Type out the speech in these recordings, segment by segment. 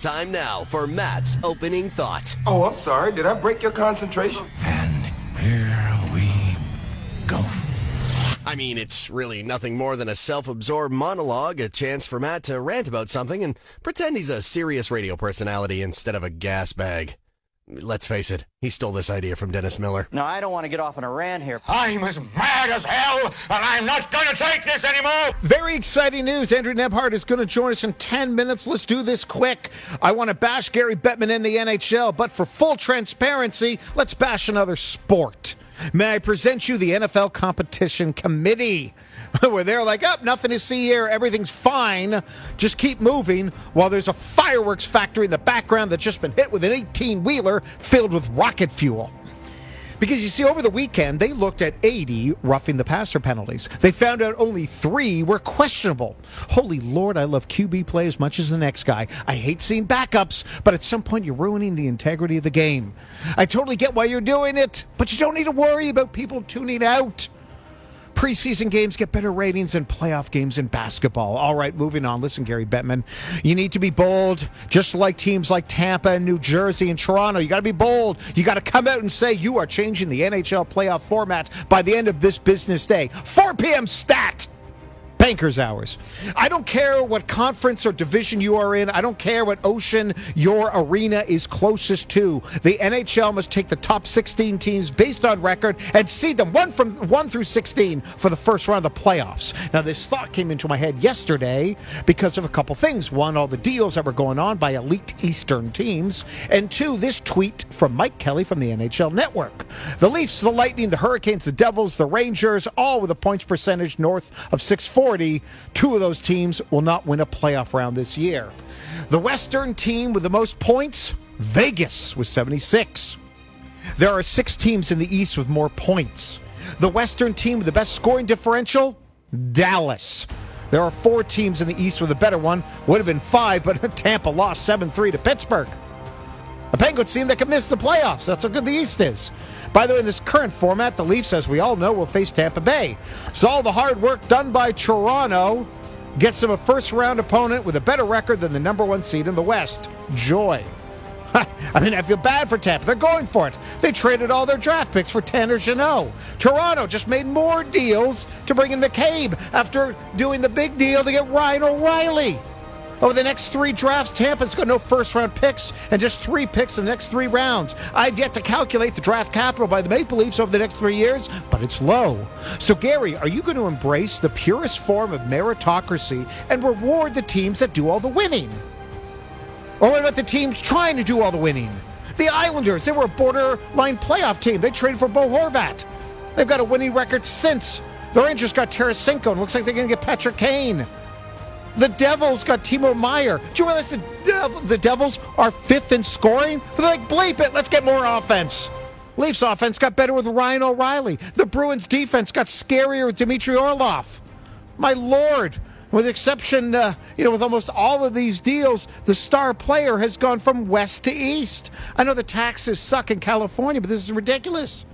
Time now for Matt's opening thought. Oh, I'm sorry. Did I break your concentration? And here we go. I mean, it's really nothing more than a self absorbed monologue, a chance for Matt to rant about something and pretend he's a serious radio personality instead of a gas bag. Let's face it, he stole this idea from Dennis Miller. No, I don't want to get off on a rant here. I'm as mad as hell, and I'm not going to take this anymore. Very exciting news. Andrew Nebhart is going to join us in 10 minutes. Let's do this quick. I want to bash Gary Bettman in the NHL, but for full transparency, let's bash another sport. May I present you the NFL Competition Committee? Where they're like, up, oh, nothing to see here, everything's fine, just keep moving, while there's a fireworks factory in the background that's just been hit with an 18 wheeler filled with rocket fuel. Because you see, over the weekend, they looked at 80 roughing the passer penalties. They found out only three were questionable. Holy Lord, I love QB play as much as the next guy. I hate seeing backups, but at some point, you're ruining the integrity of the game. I totally get why you're doing it, but you don't need to worry about people tuning out. Preseason games get better ratings than playoff games in basketball. All right, moving on. Listen, Gary Bettman, you need to be bold, just like teams like Tampa and New Jersey and Toronto. You got to be bold. You got to come out and say you are changing the NHL playoff format by the end of this business day. 4 p.m. stat banker's hours. I don't care what conference or division you are in. I don't care what ocean your arena is closest to. The NHL must take the top 16 teams based on record and seed them one from 1 through 16 for the first round of the playoffs. Now this thought came into my head yesterday because of a couple things. One, all the deals that were going on by elite Eastern teams, and two, this tweet from Mike Kelly from the NHL Network. The Leafs, the Lightning, the Hurricanes, the Devils, the Rangers, all with a points percentage north of 640 40, two of those teams will not win a playoff round this year. The Western team with the most points, Vegas, with 76. There are six teams in the East with more points. The Western team with the best scoring differential, Dallas. There are four teams in the East with a better one. Would have been five, but Tampa lost 7 3 to Pittsburgh. A Penguins team that could miss the playoffs. That's how good the East is. By the way, in this current format, the Leafs, as we all know, will face Tampa Bay. So all the hard work done by Toronto gets them a first round opponent with a better record than the number one seed in the West. Joy. I mean, I feel bad for Tampa. They're going for it. They traded all their draft picks for Tanner Jeannot. Toronto just made more deals to bring in McCabe after doing the big deal to get Ryan O'Reilly. Over the next three drafts, Tampa's got no first round picks and just three picks in the next three rounds. I've yet to calculate the draft capital by the Maple Leafs over the next three years, but it's low. So, Gary, are you going to embrace the purest form of meritocracy and reward the teams that do all the winning? Or what about the teams trying to do all the winning? The Islanders, they were a borderline playoff team. They traded for Bo Horvat. They've got a winning record since. The Rangers got Tarasenko, and looks like they're going to get Patrick Kane. The Devils got Timo Meier. Do you realize the, Dev- the Devils are fifth in scoring? They're like, bleep it, let's get more offense. Leafs offense got better with Ryan O'Reilly. The Bruins defense got scarier with Dmitry Orlov. My lord, with exception, uh, you know, with almost all of these deals, the star player has gone from west to east. I know the taxes suck in California, but this is ridiculous.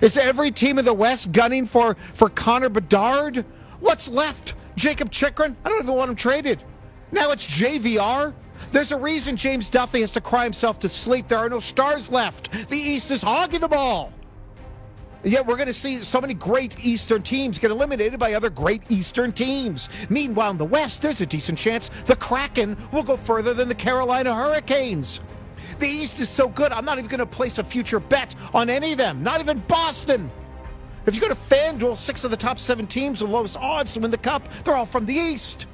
Is every team in the West gunning for, for Connor Bedard? What's left? Jakob Chychrun, I don't even want him traded. Now it's JVR. There's a reason James Duthie has to cry himself to sleep. There are no stars left. The East is hogging the ball. Yet we're going to see so many great Eastern teams get eliminated by other great Eastern teams. Meanwhile, in the West, there's a decent chance the Kraken will go further than the Carolina Hurricanes. The East is so good, I'm not even going to place a future bet on any of them, not even Boston. If you go to FanDuel, six of the top seven teams with lowest odds to win the cup, they're all from the East.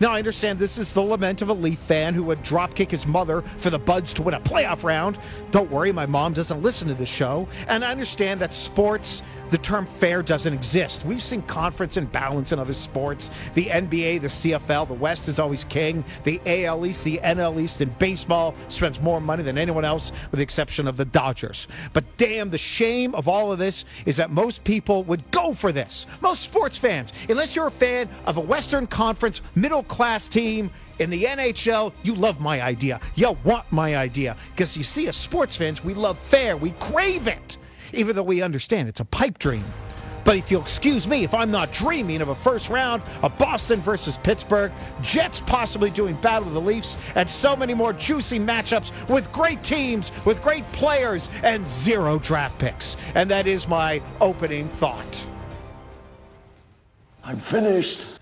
Now, I understand this is the lament of a Leaf fan who would dropkick his mother for the Buds to win a playoff round. Don't worry, my mom doesn't listen to this show. And I understand that sports the term fair doesn't exist. We've seen conference imbalance in other sports. The NBA, the CFL, the West is always king. The AL East, the NL East in baseball spends more money than anyone else, with the exception of the Dodgers. But damn, the shame of all of this is that most people would go for this. Most sports fans, unless you're a fan of a Western Conference class team, in the NHL, you love my idea. You want my idea. Because you see, as sports fans, we love fair. We crave it even though we understand it's a pipe dream. But if you'll excuse me, if I'm not dreaming of a first round of Boston versus Pittsburgh, Jets possibly doing battle of the Leafs, and so many more juicy matchups with great teams, with great players, and zero draft picks. And that is my opening thought. I'm finished.